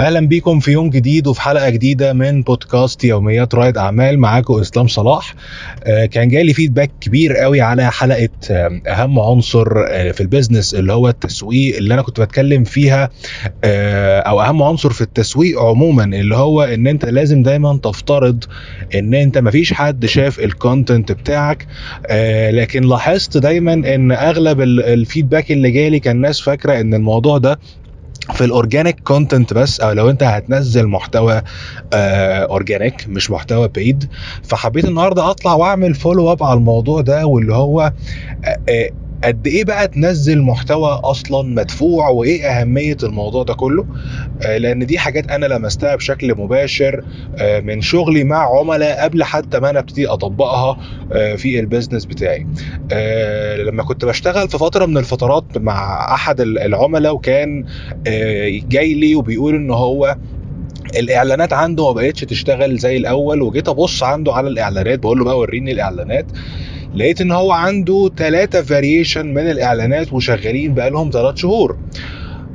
أهلا بيكم في يوم جديد وفي حلقة جديدة من بودكاست يوميات رائد أعمال. معاكم إسلام صلاح. آه، كان جالي feedback كبير قوي على حلقة آه، أهم عنصر آه، في ال business اللي هو التسويق اللي أنا كنت بتكلم فيها أو أهم عنصر في التسويق عموما اللي هو إن أنت لازم دايما تفترض إن أنت مفيش حد شاف ال content بتاعك. لكن لاحظت دايما إن أغلب ال feedback اللي جالي كان ناس فاكرة إن الموضوع ده في ال organic content بس أو لو أنت هتنزل محتوى organic آه، مش محتوى paid فحبيت النهارده أطلع وأعمل follow up على الموضوع ده واللي هو آه، آه، قد إيه بقى تنزل محتوى أصلا مدفوع وإيه أهمية الموضوع ده كله؟ لأن دي حاجات أنا لمستها بشكل مباشر من شغلي مع عملاء قبل حتى ما أنا أبتدي أطبقها في ال business بتاعي. لما كنت بشتغل في فترة من الفترات مع أحد العملاء وكان جاي لي وبيقول إن هو الإعلانات عنده ما بقتش تشتغل زي الأول وجيت أبص عنده على الإعلانات بقول له بقى وريني الإعلانات. لقيت إن هو عنده ثلاثة فاريشن من الإعلانات وشغالين بقالهم ثلاث شهور.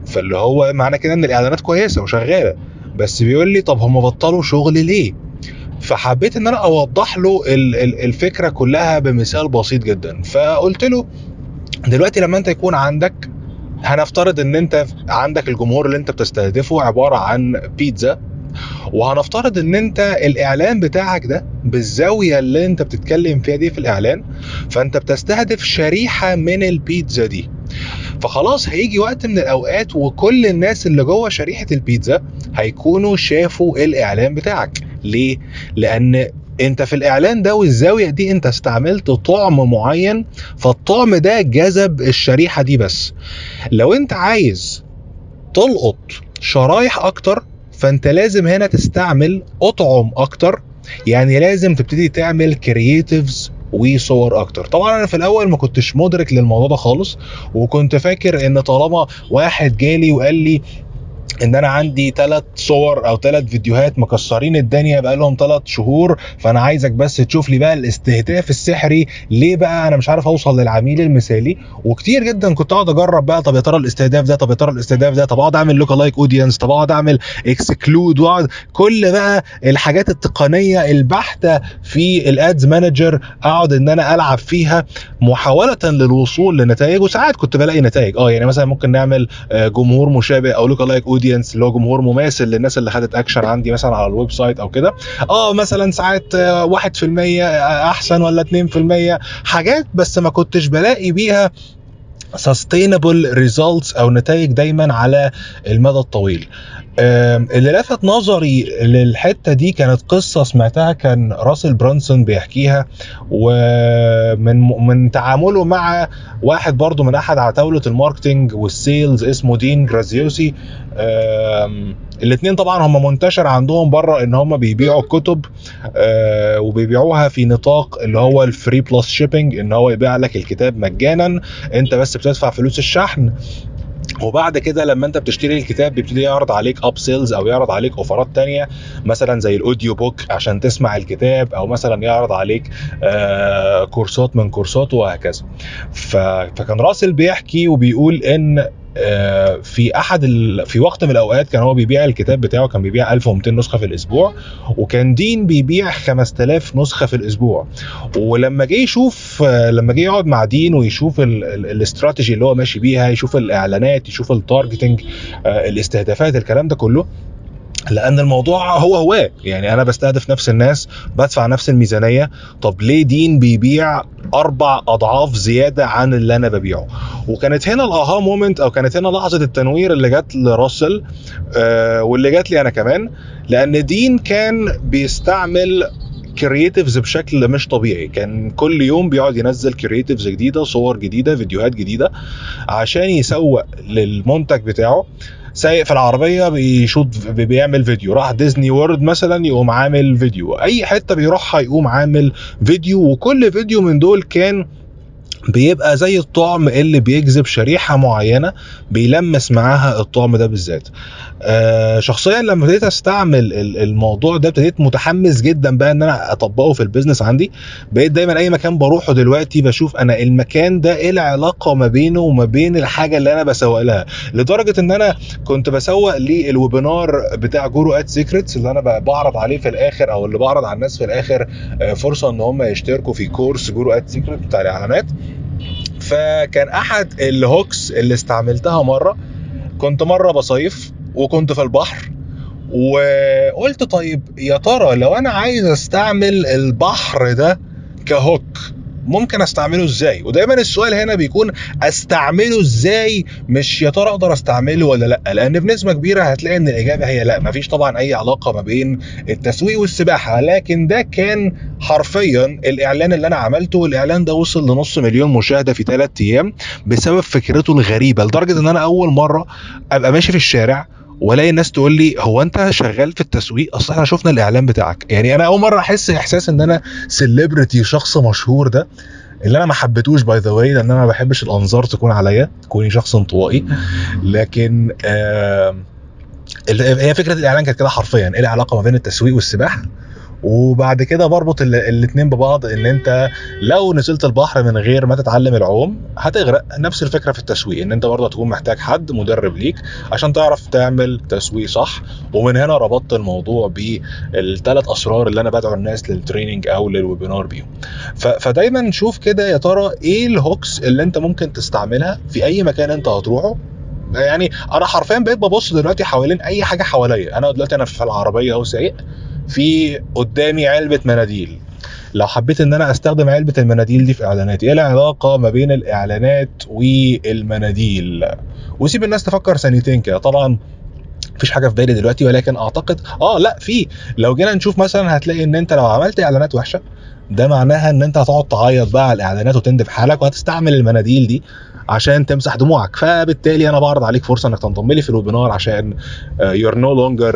فاللي هو معنى كده إن الإعلانات كويسة وشغالة. بس بيقول لي طب هم بطلوا شغل ليه؟ فحبيت إن أنا أوضح له الفكرة كلها بمثال بسيط جدا. فقلت له دلوقتي لما أنت يكون عندك هنفترض إن أنت عندك الجمهور اللي أنت بتستهدفه عبارة عن بيتزا وهنفترض إن أنت الإعلان بتاعك ده بالزاوية اللي أنت بتتكلم فيها دي في الإعلان فأنت بتستهدف شريحة من البيتزا دي. فخلاص هيجي وقت من الأوقات وكل الناس اللي جوه شريحة البيتزا هيكونوا شافوا الإعلان بتاعك. ليه؟ لأن أنت في الإعلان ده والزاوية دي أنت استعملت طعم معين فالطعم ده جذب الشريحة دي بس. لو أنت عايز تلقط شرايح أكتر فانت لازم هنا تستعمل اطعم أكتر. يعني لازم تبتدي تعمل كرييتيفز وصور أكتر. طبعا أنا في الأول ما كنتش مدرك للموضوع ده خالص وكنت فاكر إن طالما واحد جالي وقال لي إن أنا عندي ثلاث صور أو ثلاث فيديوهات مكسرين الدنيا بقالهم ثلاث شهور فأنا عايزك بس تشوف لي بقى الاستهداف السحري. ليه بقى؟ أنا مش عارف أوصل للعميل المثالي. وكتير جدا كنت أقعد أجرب بقى طب يا ترى الاستهداف ده طب يا ترى الاستهداف ده طب أقعد أعمل lookalike audience طب أقعد أعمل exclude وأقعد. كل بقى الحاجات التقنية البحتة في ال ads manager أقعد إن أنا ألعب فيها محاولة للوصول لنتائج. وساعات كنت بلاقي نتائج. آه يعني مثلا ممكن نعمل آه، جمهور مشابه أو lookalike audience audience اللي هو جمهور مماثل للناس اللي خدت اكشن عندي مثلا على ال website أو كده. آه مثلا ساعات 1% آه، أحسن ولا 2% حاجات بس ما كنتش بلاقي بيها sustainable results أو نتائج دايما على المدى الطويل. اللي لفت نظري للحتة دي كانت قصة سمعتها كان راسل برانسون بيحكيها ومن من تعامله مع واحد برضو من أحد عتاولة ال marketing وال sales اسمه دين جرازيوسي الاثنين طبعا هم منتشر عندهم بره إن هم بيبيعوا كتب آه، وبيبيعوها في نطاق اللي هو ال free plus shipping إن هو يبيع لك الكتاب مجانا أنت بس بتدفع فلوس الشحن. وبعد كده لما انت بتشتري الكتاب بيبتدي يعرض عليك upsells أو يعرض عليك offerات تانية مثلا زي ال audio book عشان تسمع الكتاب أو مثلا يعرض عليك آه courseات من courseاته وهكذا. فكان راسل بيحكي وبيقول إن في أحد ال... في وقت من الأوقات كان هو بيبيع الكتاب بتاعه كان بيبيع 1200 نسخة في الأسبوع وكان دين بيبيع 5000 نسخة في الأسبوع. ولما جه يشوف آه، لما جه يقعد مع دين ويشوف الاستراتيجي اللي هو ماشي بيها يشوف الإعلانات يشوف التارجتنج آه، الاستهدافات الكلام ده كله لأن الموضوع هو هو يعني أنا بستهدف نفس الناس بدفع نفس الميزانية. طب ليه دين بيبيع أربع أضعاف زيادة عن اللي أنا ببيعه؟ وكانت هنا ال aha moment أو كانت هنا لحظة التنوير اللي جت لراسل آه واللي جت لي أنا كمان لأن دين كان بيستعمل creatives بشكل مش طبيعي. كان كل يوم بيقعد ينزل creatives جديدة صور جديدة فيديوهات جديدة عشان يسوق للمنتج بتاعه. سايق في العربية بيشوط بيعمل فيديو. راح ديزني وورد مثلا يقوم عامل فيديو. أي حتة بيروحها يقوم عامل فيديو وكل فيديو من دول كان بيبقى زي الطعم اللي بيجذب شريحة معينة بيلمس معاها الطعم ده بالذات. آه شخصيا لما ابتديت أستعمل الموضوع ده ابتديت متحمس جدا بقى إن أنا أطبقه في ال business عندي. بقيت دايما أي مكان بروحه دلوقتي بشوف أنا المكان ده إيه العلاقة ما بينه وما بين الحاجة اللي أنا بسوق لها. لدرجة إن أنا كنت بسوق لل webinar بتاع Guru Ad Secrets اللي أنا بعرض عليه في الآخر أو اللي بعرض على الناس في الآخر آه، فرصة إن هم يشتركوا في course Guru Ad Secret بتاع الإعلانات. فكان أحد ال hooks اللي استعملتها مرة. كنت مرة بصيف وكنت في البحر وقلت طيب يا ترى لو أنا عايز أستعمل البحر ده ك hook ممكن أستعمله إزاي؟ ودايما السؤال هنا بيكون أستعمله إزاي؟ مش يا ترى أقدر أستعمله ولا لأ؟ لأن بنسبة كبيرة هتلاقي إن الإجابة هي لأ مفيش طبعا أي علاقة ما بين التسويق والسباحة. لكن ده كان حرفيا الإعلان اللي أنا عملته والإعلان ده وصل لنص مليون مشاهدة في ثلاث أيام بسبب فكرته الغريبة لدرجة إن أنا أول مرة أبقى ماشي في الشارع والاقي الناس تقول لي هو أنت شغال في التسويق؟ أصل إحنا شفنا الإعلان بتاعك. يعني أنا أول مرة أحس إحساس إن أنا celebrity شخص مشهور ده اللي أنا ما حبيتوش by the way لأن أنا ما بحبش الأنظار تكون عليا لكوني شخص انطوائي. لكن آه هي فكرة الإعلان كانت كده حرفيا. إيه العلاقة ما بين التسويق والسباحة؟ وبعد كده بربط الاثنين ببعض إن أنت لو نزلت البحر من غير ما تتعلم العوم هتغرق. نفس الفكرة في التسويق إن أنت برضه هتكون محتاج حد مدرب ليك عشان تعرف تعمل تسويق صح. ومن هنا ربطت الموضوع بالثلاث أسرار اللي أنا بدعو الناس لل training أو لل webinar بيهم. فدايما شوف كده يا ترى إيه ال hooks اللي أنت ممكن تستعملها في أي مكان أنت هتروحه. يعني أنا حرفيا بقيت ببص دلوقتي حوالين أي حاجة حواليا. أنا دلوقتي أنا في العربية اهو سايق في قدامي علبة مناديل. لو حبيت إن أنا أستخدم علبة المناديل دي في إعلاناتي إيه العلاقة ما بين الإعلانات والمناديل؟ وسيب الناس تفكر ثانيتين كده. طبعا مفيش حاجة في بالي دلوقتي ولكن أعتقد آه لأ في. لو جينا نشوف مثلا هتلاقي إن أنت لو عملت إعلانات وحشة ده معناها إن أنت هتقعد تعيط بقى على الإعلانات وتندب حالك وهتستعمل المناديل دي عشان تمسح دموعك. فبالتالي أنا بعرض عليك فرصة إنك تنضم لي في ال webinar عشان you're no longer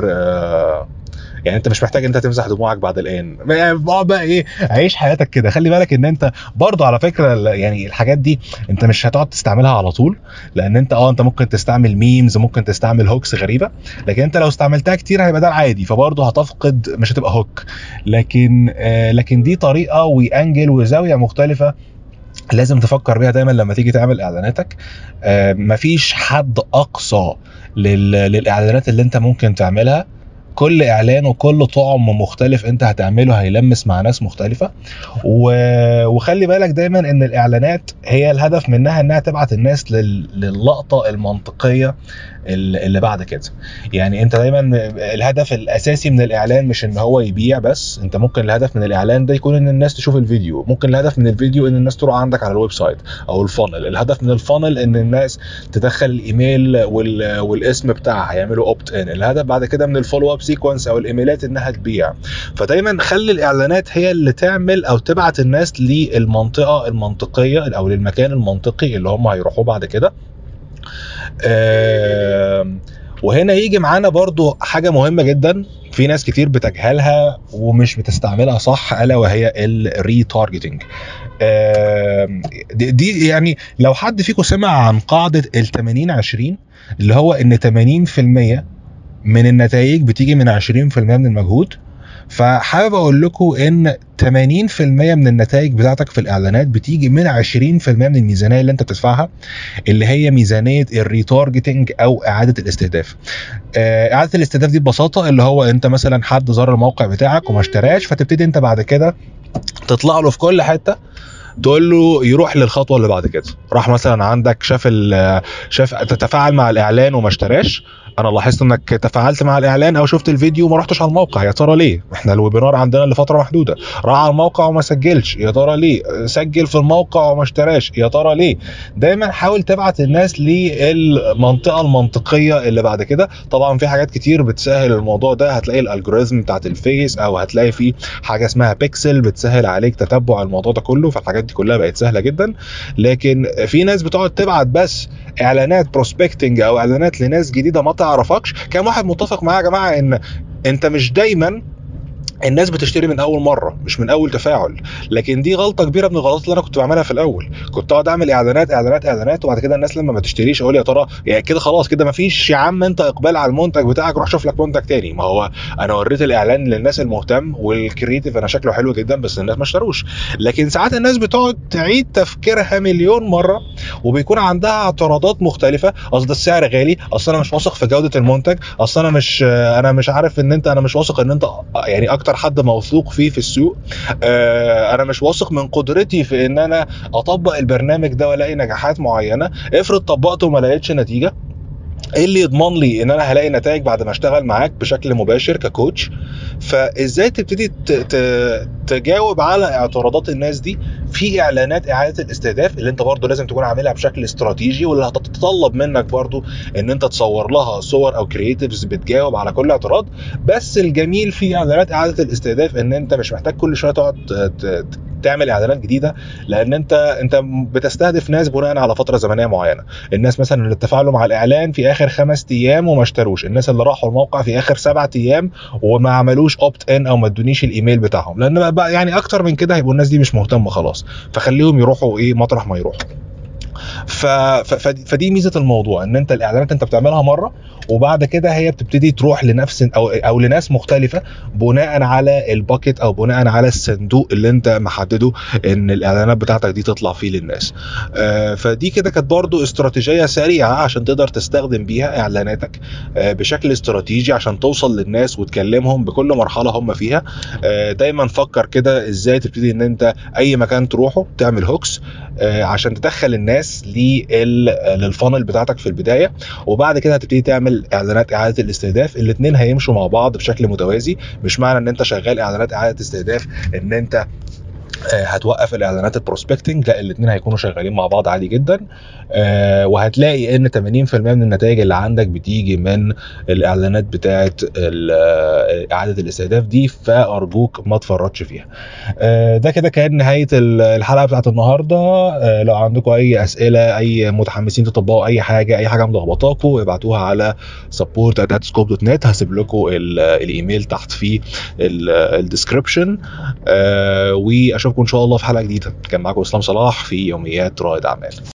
يعني انت مش محتاج انت تمسح دموعك بعد الآن. يعني بقى, إيه عيش حياتك كده. خلي بالك ان انت برضه على فكرة يعني الحاجات دي انت مش هتقعد تستعملها على طول لأن انت آه انت ممكن تستعمل memes ممكن تستعمل hooks غريبة لكن انت لو استعملتها كتير هيبقى ده العادي فبرضه هتفقد مش هتبقى hook لكن آه لكن دي طريقة و angle وزاويه مختلفة لازم تفكر بيها دايما لما تيجي تعمل إعلاناتك. آه مفيش حد أقصى للإعلانات اللي انت ممكن تعملها. كل إعلان وكل طعم مختلف أنت هتعمله هيلمس مع ناس مختلفة. و... وخلي بالك دايما إن الإعلانات هي الهدف منها إنها تبعت الناس لل... للقطة المنطقية اللي بعد كده. يعني أنت دايما الهدف الأساسي من الإعلان مش إن هو يبيع بس أنت ممكن الهدف من الإعلان ده يكون إن الناس تشوف الفيديو. ممكن الهدف من الفيديو إن الناس تروح عندك على ال website أو ال funnel. الهدف من ال funnel إن الناس تدخل الإيميل وال... والاسم بتاعها يعملوا opt in الهدف بعد كده من ال follow up sequence أو ال emailات إنها تبيع. فدايما خلي الإعلانات هي اللي تعمل أو تبعت الناس للمنطقة المنطقية أو للمكان المنطقي اللي هم هيروحوه بعد كده. وهنا يجي معانا برضو حاجة مهمة جدا. في ناس كتير بتجهلها ومش بتستعملها صح ألا وهي ال retargeting دي يعني لو حد فيكم سمع عن قاعدة ال 80 20 اللي هو إن 80% من النتائج بتيجي من 20% من المجهود فحابب أقول لكم إن 80% من النتائج بتاعتك في الإعلانات بتيجي من 20% من الميزانية اللي أنت بتدفعها اللي هي ميزانية الريتارجتنج أو إعادة الاستهداف. إعادة الاستهداف دي ببساطة اللي هو أنت مثلا حد زار الموقع بتاعك وما اشتراش فتبتدي أنت بعد كده تطلع له في كل حتة تقول له يروح للخطوة اللي بعد كده راح مثلا عندك شاف شاف تتفاعل مع الإعلان وما اشتراش أنا لاحظت إنك تفاعلت مع الإعلان أو شفت الفيديو وما رحتش على الموقع يا ترى ليه؟ إحنا الويبينار عندنا لفترة محدودة. راح على الموقع وما سجلش يا ترى ليه؟ سجل في الموقع وما اشتراش يا ترى ليه؟ دايما حاول تبعت الناس للمنطقة المنطقية اللي بعد كده. طبعا في حاجات كتير بتسهل الموضوع ده هتلاقي الالجوريزم بتاعت الفيس أو هتلاقي في حاجة اسمها بيكسل بتسهل عليك تتبع الموضوع ده كله فالحاجات دي كلها بقت سهلة جدا. لكن في ناس بتقعد تبعت بس إعلانات prospecting أو إعلانات لناس جديدة ما تعرفكش كام واحد متفق معايا يا جماعة إن أنت مش دايما الناس بتشتري من أول مرة مش من أول تفاعل. لكن دي غلطة كبيرة من الغلطات اللي أنا كنت بعملها في الأول. كنت أقعد أعمل إعلانات إعلانات إعلانات وبعد كده الناس لما ما تشتريش أقول يا ترى يعني كده خلاص كده ما فيش. يا عم أنت إقبال على المنتج بتاعك روح شوف لك منتج تاني. ما هو أنا وريت الإعلان للناس المهتم والكرييتيف أنا شكله حلو جدا بس الناس ما اشتروش. لكن ساعات الناس بتقعد تعيد تفكيرها مليون مرة. وبيكون عندها اعتراضات مختلفة. أصل السعر غالي أصل أنا مش واثق في جودة المنتج أصل أنا مش أنا مش عارف إن أنت أنا مش واثق إن أنت يعني أكتر حد موثوق فيه في السوق. آه، أنا مش واثق من قدرتي في إن أنا أطبق البرنامج ده وألاقي نجاحات معينة. افرض طبقته وما لقيتش نتيجة. إيه اللي يضمن لي إن أنا هلاقي نتائج بعد ما أشتغل معاك بشكل مباشر ككوتش. فإزاي تبتدي تجاوب على اعتراضات الناس دي في إعلانات إعادة الاستهداف اللي أنت برضو لازم تكون عاملها بشكل استراتيجي واللي هتتطلب منك برضو إن أنت تصور لها صور أو كرييتيفز بتجاوب على كل اعتراض. بس الجميل في إعلانات إعادة الاستهداف إن أنت مش محتاج كل شوية تقعد تعمل إعلانات جديدة لأن أنت أنت بتستهدف ناس بناء على فترة زمنية معينة. الناس مثلا اللي اتفاعلوا مع الإعلان في آخر خمس أيام وما اشتروش. الناس اللي راحوا الموقع في آخر سبعة أيام وما عملوش opt in أو ما ادونيش الإيميل بتاعهم. لأن بقى يعني أكتر من كده هيبقوا الناس دي مش مهتمة خلاص. فخليهم يروحوا إيه مطرح ما يروحوا. ف... ف... فدي- ميزة الموضوع إن أنت الإعلانات أنت بتعملها مرة وبعد كده هي بتبتدي تروح لنفس أو أو لناس مختلفة بناء على ال bucket أو بناء على الصندوق اللي أنت محدده إن الإعلانات بتاعتك دي تطلع فيه للناس. آه، فدي كده كانت برضو استراتيجية سريعة عشان تقدر تستخدم بيها إعلاناتك آه، بشكل استراتيجي عشان توصل للناس وتكلمهم بكل مرحلة هم فيها. آه، دايما فكر كده إزاي تبتدي إن أنت أي مكان تروحه تعمل hooks. عشان تدخل الناس لل- لل funnel بتاعتك في البداية. وبعد كده هتبتدي تعمل إعلانات إعادة الاستهداف. الاثنين هيمشوا مع بعض بشكل متوازي. مش معنى إن أنت شغال إعلانات إعادة استهداف إن أنت آه، هتوقف الإعلانات البروسبكتنج لا الاثنين هيكونوا شغالين مع بعض عادي جدا. آه، وهتلاقي إن 80% من النتائج اللي عندك بتيجي من الإعلانات بتاعه آه، إعادة الاستهداف دي فأرجوك ما تفرطش فيها. آه، ده كده كان نهاية ال- الحلقة بتاعت النهارده. آه، لو عندكم أي أسئلة أي متحمسين تطبقوا أي حاجة أي حاجة ملخبطاكم ابعتوها على support@scope.net هسيب لكم ال- الإيميل تحت في الديسكربشن واشوفكم إن شاء الله في حلقة جديدة. كان معاكم إسلام صلاح في يوميات رائد أعمال.